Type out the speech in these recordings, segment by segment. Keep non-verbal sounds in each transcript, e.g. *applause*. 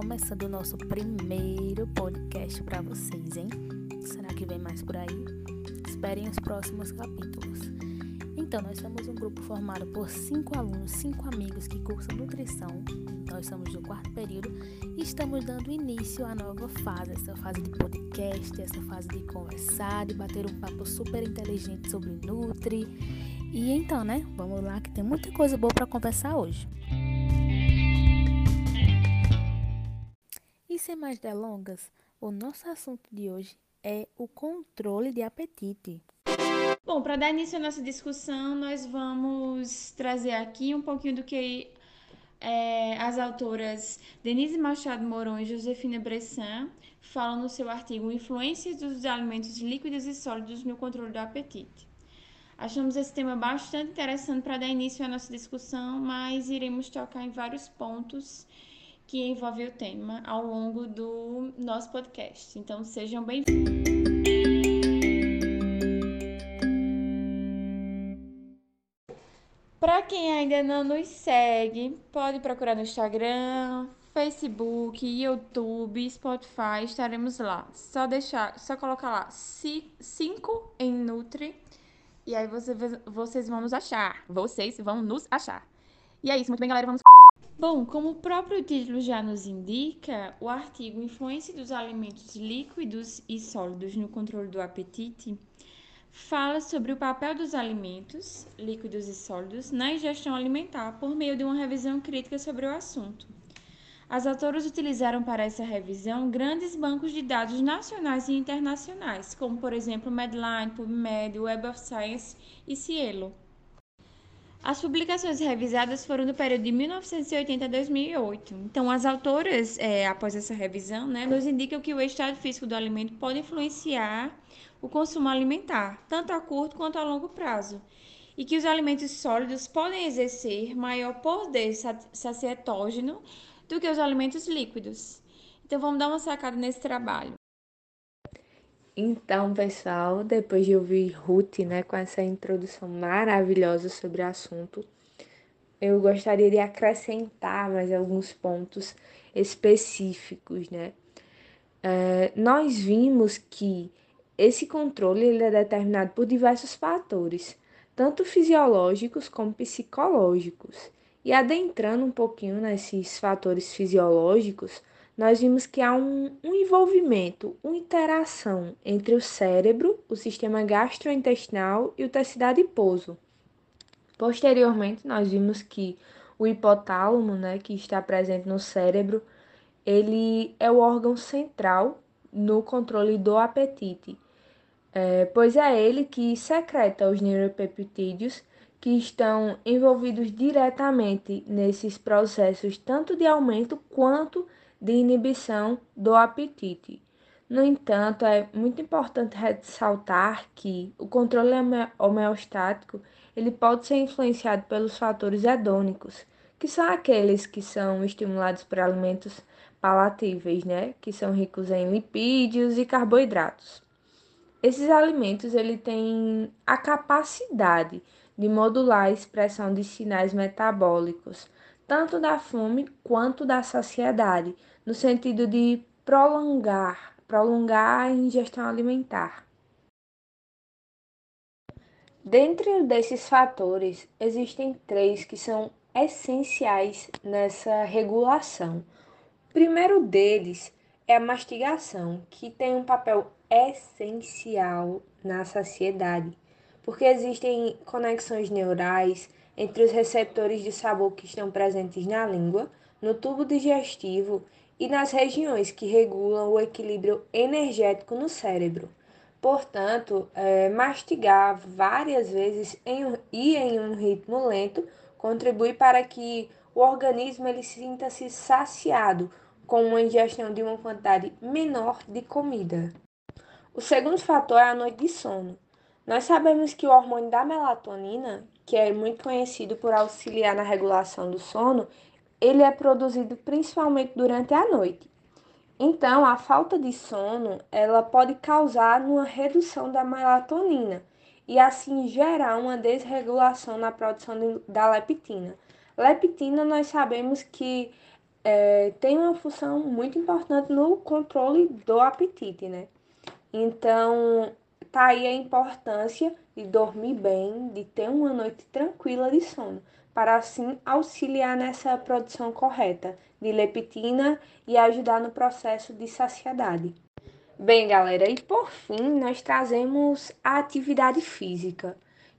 começando o nosso primeiro podcast para vocês, hein? Será que vem mais por aí? Esperem os próximos capítulos. Então, nós somos um grupo formado por cinco alunos, cinco amigos que cursam nutrição. Nós somos do quarto período e estamos dando início à nova fase, essa fase de podcast, essa fase de conversar, de bater um papo super inteligente sobre Nutri. E então, né? Vamos lá que tem muita coisa boa para conversar hoje. Sem mais delongas, o nosso assunto de hoje é o controle de apetite. Bom, para dar início à nossa discussão, nós vamos trazer aqui um pouquinho do que é, as autoras Denise Machado Moron e Josefina Bressan falam no seu artigo Influências dos alimentos líquidos e sólidos no controle do apetite. Achamos esse tema bastante interessante para dar início à nossa discussão, mas iremos tocar em vários pontos que envolvem o tema ao longo do nosso podcast. Então, sejam bem-vindos. Para quem ainda não nos segue, pode procurar no Instagram, Facebook, YouTube, Spotify, estaremos lá. Só deixar, só colocar lá 5 em Nutri e aí você, vocês vão nos achar. Vocês vão nos achar. E é isso, muito bem, galera, vamos Bom, como o próprio título já nos indica, o artigo Influência dos alimentos líquidos e sólidos no controle do apetite fala sobre o papel dos alimentos, líquidos e sólidos, na ingestão alimentar por meio de uma revisão crítica sobre o assunto. As autoras utilizaram para essa revisão grandes bancos de dados nacionais e internacionais, como por exemplo Medline, PubMed, Web of Science e Cielo. As publicações revisadas foram do período de 1980 a 2008. Então, as autoras, é, após essa revisão, né, nos indicam que o estado físico do alimento pode influenciar o consumo alimentar, tanto a curto quanto a longo prazo, e que os alimentos sólidos podem exercer maior poder sacietógeno do que os alimentos líquidos. Então vamos dar uma sacada nesse trabalho. Então, pessoal, depois de ouvir Ruth, né, com essa introdução maravilhosa sobre o assunto, eu gostaria de acrescentar mais alguns pontos específicos, né? É, nós vimos que esse controle ele é determinado por diversos fatores, tanto fisiológicos como psicológicos. E adentrando um pouquinho nesses fatores fisiológicos, nós vimos que há um, um, envolvimento, uma interação entre o cérebro, o sistema gastrointestinal e o tecido adiposo. Posteriormente, nós vimos que o hipotálamo, né, que está presente no cérebro, ele é o órgão central no controle do apetite é, pois é ele que secreta os neuropeptídeos que estão envolvidos diretamente nesses processos tanto de aumento quanto de inibição do apetite. No entanto, é muito importante ressaltar que o controle homeostático ele pode ser influenciado pelos fatores hedônicos, que são aqueles que são estimulados por alimentos palatíveis, né, que são ricos em lipídios e carboidratos. Esses alimentos ele têm a capacidade de modular a expressão de sinais metabólicos, tanto da fome quanto da saciedade, no sentido de prolongar, prolongar a ingestão alimentar. Dentre desses fatores, existem três que são essenciais nessa regulação. O primeiro deles é a mastigação, que tem um papel essencial na saciedade, porque existem conexões neurais entre os receptores de sabor que estão presentes na língua, no tubo digestivo e nas regiões que regulam o equilíbrio energético no cérebro. Portanto, é, mastigar várias vezes em, e em um ritmo lento contribui para que o organismo ele sinta-se saciado com uma ingestão de uma quantidade menor de comida. O segundo fator é a noite de sono. Nós sabemos que o hormônio da melatonina, que é muito conhecido por auxiliar na regulação do sono, ele é produzido principalmente durante a noite. Então, a falta de sono, ela pode causar uma redução da melatonina e assim gerar uma desregulação na produção da leptina. Leptina nós sabemos que é, tem uma função muito importante no controle do apetite, né? Então, tá aí a importância de dormir bem, de ter uma noite tranquila de sono, para assim auxiliar nessa produção correta de leptina e ajudar no processo de saciedade. Bem, galera, e por fim, nós trazemos a atividade física,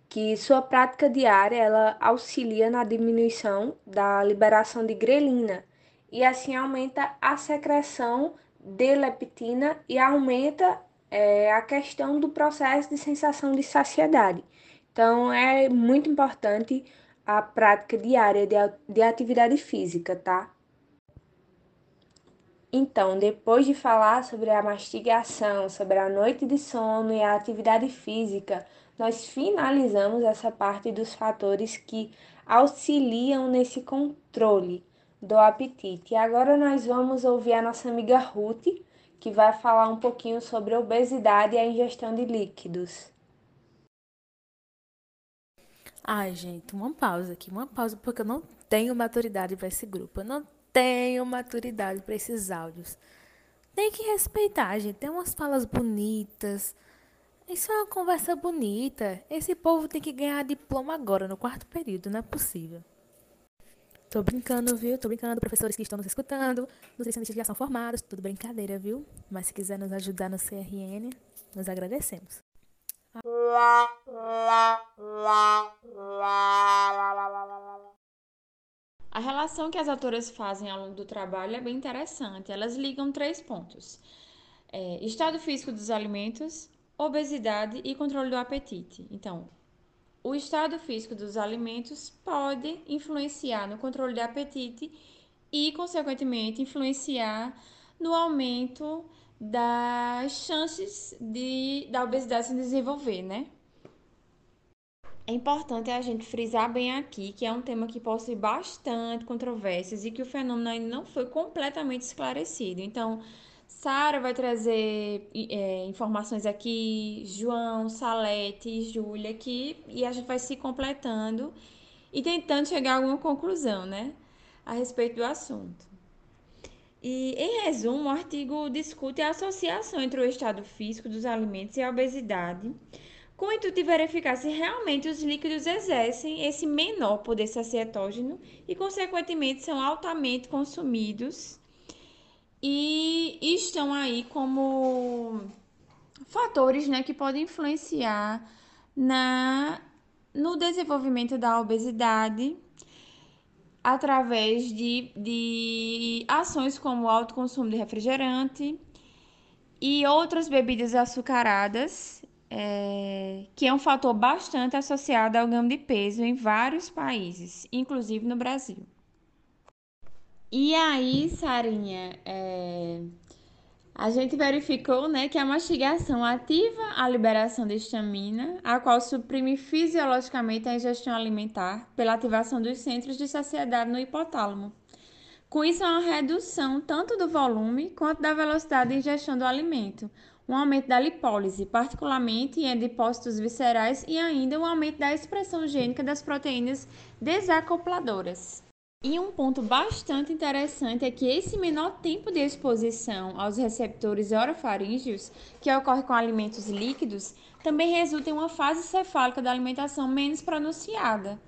que sua prática diária ela auxilia na diminuição da liberação de grelina e assim aumenta a secreção de leptina e aumenta é, a questão do processo de sensação de saciedade. Então, é muito importante a prática diária de, de atividade física, tá? Então, depois de falar sobre a mastigação, sobre a noite de sono e a atividade física, nós finalizamos essa parte dos fatores que auxiliam nesse controle do apetite. E agora nós vamos ouvir a nossa amiga Ruth, que vai falar um pouquinho sobre obesidade e a ingestão de líquidos. Ai, gente, uma pausa aqui, uma pausa, porque eu não tenho maturidade para esse grupo. Eu não tenho maturidade para esses áudios. Tem que respeitar, gente. Tem umas falas bonitas. Isso é uma conversa bonita. Esse povo tem que ganhar diploma agora, no quarto período. Não é possível. Tô brincando, viu? Tô brincando, professores que estão nos escutando, nutricionistas já são formados, tudo brincadeira, viu? Mas se quiser nos ajudar no CRN, nós agradecemos. A relação que as autoras fazem ao longo do trabalho é bem interessante. Elas ligam três pontos: é, estado físico dos alimentos, obesidade e controle do apetite. Então, o estado físico dos alimentos pode influenciar no controle do apetite e, consequentemente, influenciar no aumento das chances de, da obesidade se desenvolver, né? É importante a gente frisar bem aqui que é um tema que possui bastante controvérsias e que o fenômeno ainda não foi completamente esclarecido. Então, Sara vai trazer é, informações aqui, João, Salete, Júlia aqui, e a gente vai se completando e tentando chegar a alguma conclusão, né, a respeito do assunto. E, em resumo, o artigo discute a associação entre o estado físico dos alimentos e a obesidade, com o intuito de verificar se realmente os líquidos exercem esse menor poder sacietógeno e, consequentemente, são altamente consumidos e estão aí como fatores né, que podem influenciar na, no desenvolvimento da obesidade através de, de ações como o alto consumo de refrigerante e outras bebidas açucaradas, é, que é um fator bastante associado ao ganho de peso em vários países, inclusive no Brasil. E aí, Sarinha, é... a gente verificou né, que a mastigação ativa a liberação de histamina, a qual suprime fisiologicamente a ingestão alimentar pela ativação dos centros de saciedade no hipotálamo. Com isso, há uma redução tanto do volume quanto da velocidade de ingestão do alimento, um aumento da lipólise, particularmente em depósitos viscerais, e ainda um aumento da expressão gênica das proteínas desacopladoras. E um ponto bastante interessante é que esse menor tempo de exposição aos receptores orofaríngeos, que ocorre com alimentos líquidos, também resulta em uma fase cefálica da alimentação menos pronunciada,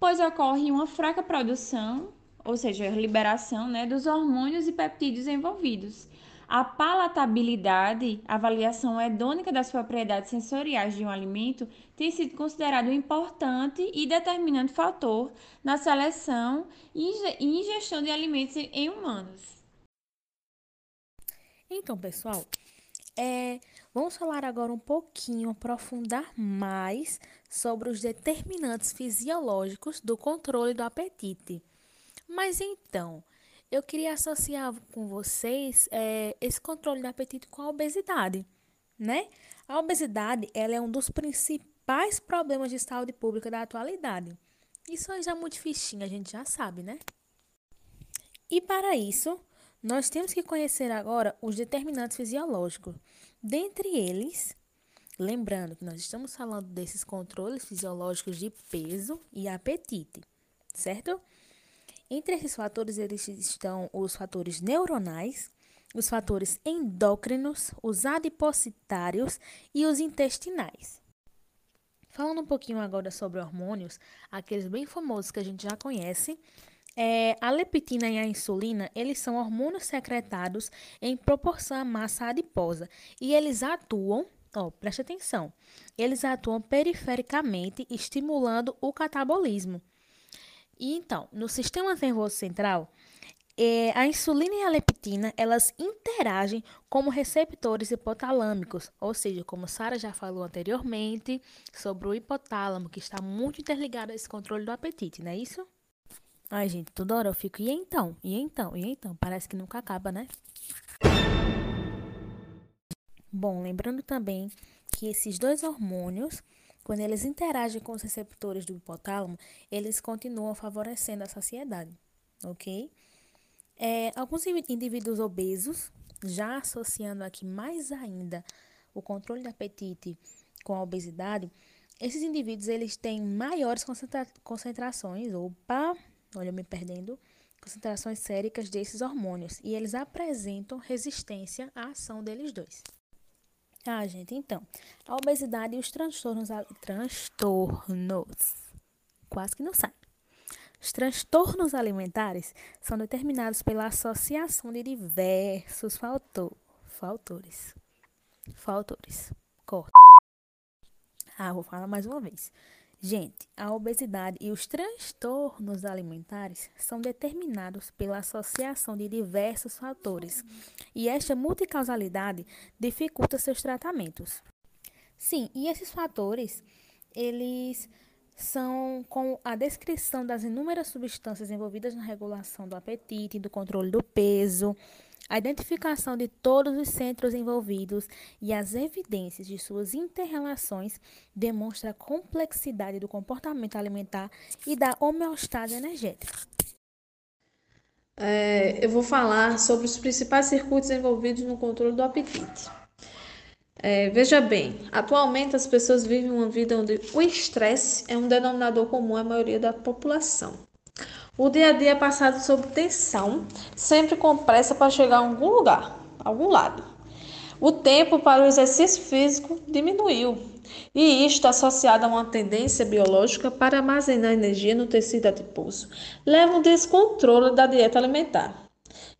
pois ocorre uma fraca produção, ou seja, liberação né, dos hormônios e peptídeos envolvidos, a palatabilidade, avaliação hedônica das propriedades sensoriais de um alimento, tem sido considerado um importante e determinante fator na seleção e ingestão de alimentos em humanos. Então, pessoal, é, vamos falar agora um pouquinho, aprofundar mais sobre os determinantes fisiológicos do controle do apetite. Mas então, eu queria associar com vocês é, esse controle do apetite com a obesidade, né? A obesidade ela é um dos principais problemas de saúde pública da atualidade. Isso já é muito fichinho, a gente já sabe, né? E para isso, nós temos que conhecer agora os determinantes fisiológicos. Dentre eles, lembrando que nós estamos falando desses controles fisiológicos de peso e apetite, certo? Entre esses fatores, eles estão os fatores neuronais, os fatores endócrinos, os adipocitários e os intestinais. Falando um pouquinho agora sobre hormônios, aqueles bem famosos que a gente já conhece, é, a leptina e a insulina, eles são hormônios secretados em proporção à massa adiposa e eles atuam, ó, preste atenção, eles atuam perifericamente, estimulando o catabolismo. E então, no sistema nervoso central, é, a insulina e a leptina, elas interagem como receptores hipotalâmicos, ou seja, como Sara já falou anteriormente, sobre o hipotálamo, que está muito interligado a esse controle do apetite, não é isso? Ai, gente, toda hora eu fico, e então? E então? E então? Parece que nunca acaba, né? Bom, lembrando também que esses dois hormônios, quando eles interagem com os receptores do hipotálamo, eles continuam favorecendo a saciedade, ok? É, alguns indivíduos obesos, já associando aqui mais ainda o controle do apetite com a obesidade, esses indivíduos eles têm maiores concentra concentrações, opa, olha me perdendo, concentrações séricas desses hormônios e eles apresentam resistência à ação deles dois. Ah, gente, então, a obesidade e os transtornos, transtornos, quase que não sai. Os transtornos alimentares são determinados pela associação de diversos fator, fatores. Fatores. Corta. Ah, vou falar mais uma vez. Gente, a obesidade e os transtornos alimentares são determinados pela associação de diversos fatores, e esta multicausalidade dificulta seus tratamentos. Sim, e esses fatores, eles são com a descrição das inúmeras substâncias envolvidas na regulação do apetite, do controle do peso, a identificação de todos os centros envolvidos e as evidências de suas interrelações demonstra a complexidade do comportamento alimentar e da homeostase energética. É, eu vou falar sobre os principais circuitos envolvidos no controle do apetite. É, veja bem, atualmente as pessoas vivem uma vida onde o estresse é um denominador comum à maioria da população. O dia a dia é passado sob tensão, sempre com pressa para chegar a algum lugar, algum lado. O tempo para o exercício físico diminuiu, e isto, associado a uma tendência biológica para armazenar energia no tecido adiposo, leva ao descontrole da dieta alimentar.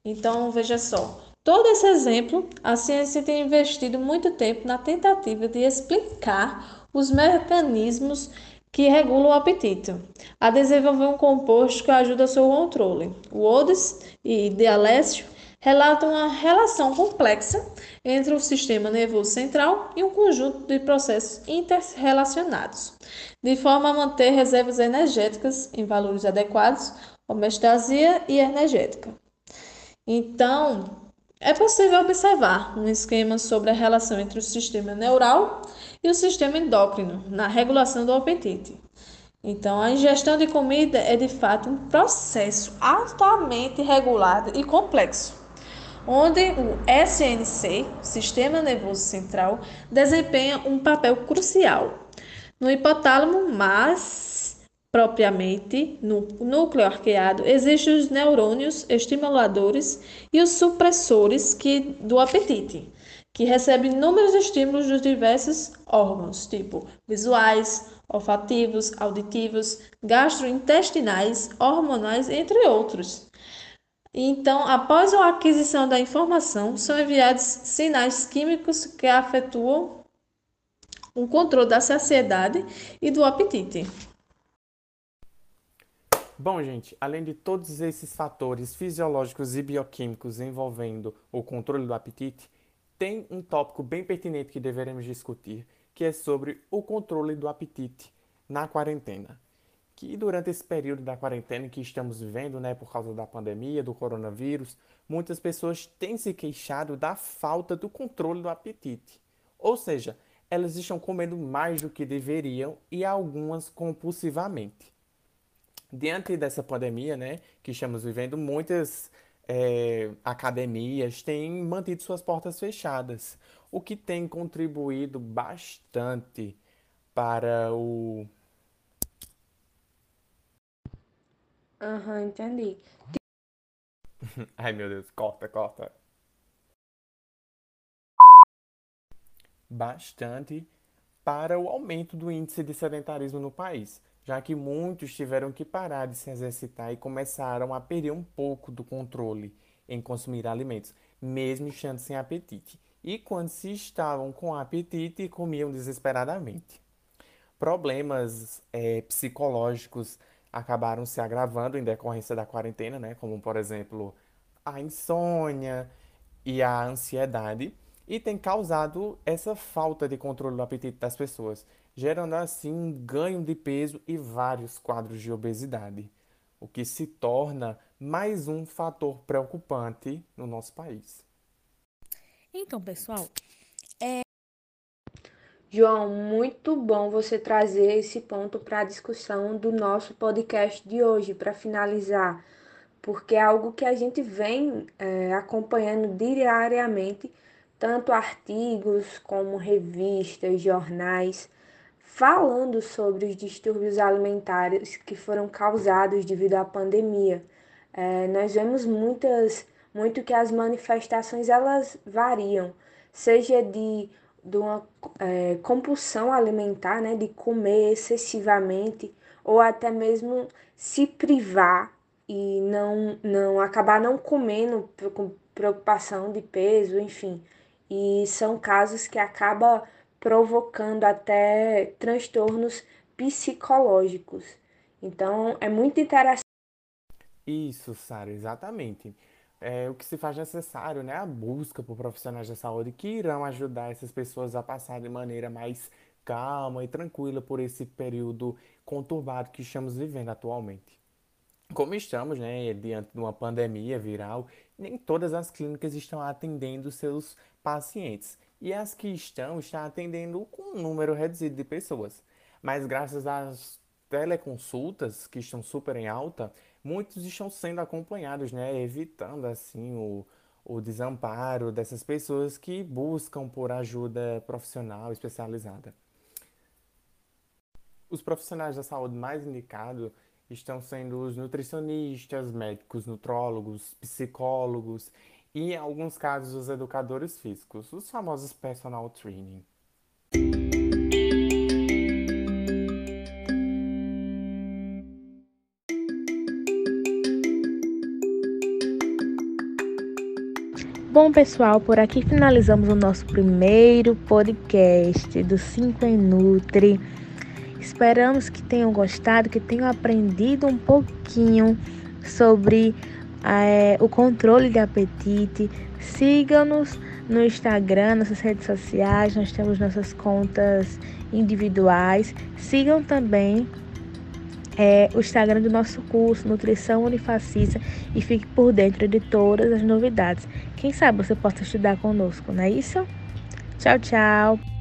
Então, veja só, Todo esse exemplo, a ciência tem investido muito tempo na tentativa de explicar os mecanismos que regulam o apetite, a desenvolver um composto que ajuda ao seu controle. Wodes e Dialécio relatam uma relação complexa entre o sistema nervoso central e um conjunto de processos interrelacionados, de forma a manter reservas energéticas em valores adequados, homeostasia e energética. Então, é possível observar um esquema sobre a relação entre o sistema neural e o sistema endócrino na regulação do apetite. Então, a ingestão de comida é de fato um processo altamente regulado e complexo, onde o SNC, Sistema Nervoso Central, desempenha um papel crucial no hipotálamo, mas propriamente no núcleo arqueado, existem os neurônios estimuladores e os supressores que, do apetite, que recebem inúmeros estímulos dos diversos órgãos, tipo visuais, olfativos, auditivos, gastrointestinais, hormonais, entre outros. Então, após a aquisição da informação, são enviados sinais químicos que afetuam o controle da saciedade e do apetite. Bom, gente, além de todos esses fatores fisiológicos e bioquímicos envolvendo o controle do apetite, tem um tópico bem pertinente que deveremos discutir, que é sobre o controle do apetite na quarentena. Que durante esse período da quarentena que estamos vivendo, né, por causa da pandemia, do coronavírus, muitas pessoas têm se queixado da falta do controle do apetite. Ou seja, elas estão comendo mais do que deveriam e algumas compulsivamente diante dessa pandemia, né, que estamos vivendo, muitas é, academias têm mantido suas portas fechadas, o que tem contribuído bastante para o Aham, uhum, entendi. *laughs* Ai, meu Deus, corta, corta. Bastante para o aumento do índice de sedentarismo no país, já que muitos tiveram que parar de se exercitar e começaram a perder um pouco do controle em consumir alimentos, mesmo estando sem apetite. E quando se estavam com apetite, comiam desesperadamente. Problemas é, psicológicos acabaram se agravando em decorrência da quarentena, né? Como, por exemplo, a insônia e a ansiedade, e tem causado essa falta de controle do apetite das pessoas, gerando assim um ganho de peso e vários quadros de obesidade, o que se torna mais um fator preocupante no nosso país. Então, pessoal, é... João, muito bom você trazer esse ponto para a discussão do nosso podcast de hoje, para finalizar, porque é algo que a gente vem é, acompanhando diariamente, tanto artigos como revistas, jornais, falando sobre os distúrbios alimentares que foram causados devido à pandemia. É, nós vemos muitas, muito que as manifestações elas variam, seja de, de uma é, compulsão alimentar, né, de comer excessivamente, ou até mesmo se privar e não, não acabar não comendo com preocupação de peso, enfim. E são casos que acabam provocando até transtornos psicológicos. Então é muito interessante isso, Sara, exatamente. É, o que se faz necessário, né? A busca por profissionais da saúde que irão ajudar essas pessoas a passar de maneira mais calma e tranquila por esse período conturbado que estamos vivendo atualmente. Como estamos, né, diante de uma pandemia viral, nem todas as clínicas estão atendendo seus pacientes. E as que estão, estão atendendo com um número reduzido de pessoas. Mas graças às teleconsultas, que estão super em alta, muitos estão sendo acompanhados, né, evitando assim o, o desamparo dessas pessoas que buscam por ajuda profissional especializada. Os profissionais da saúde mais indicados estão sendo os nutricionistas, médicos, nutrólogos, psicólogos e, em alguns casos, os educadores físicos, os famosos personal training. Bom, pessoal, por aqui finalizamos o nosso primeiro podcast do 5 em Nutri. Esperamos que tenham gostado, que tenham aprendido um pouquinho sobre é, o controle de apetite. Sigam-nos no Instagram, nossas redes sociais, nós temos nossas contas individuais. Sigam também é, o Instagram do nosso curso, Nutrição Unifacista, e fique por dentro de todas as novidades. Quem sabe você possa estudar conosco, não é isso? Tchau, tchau!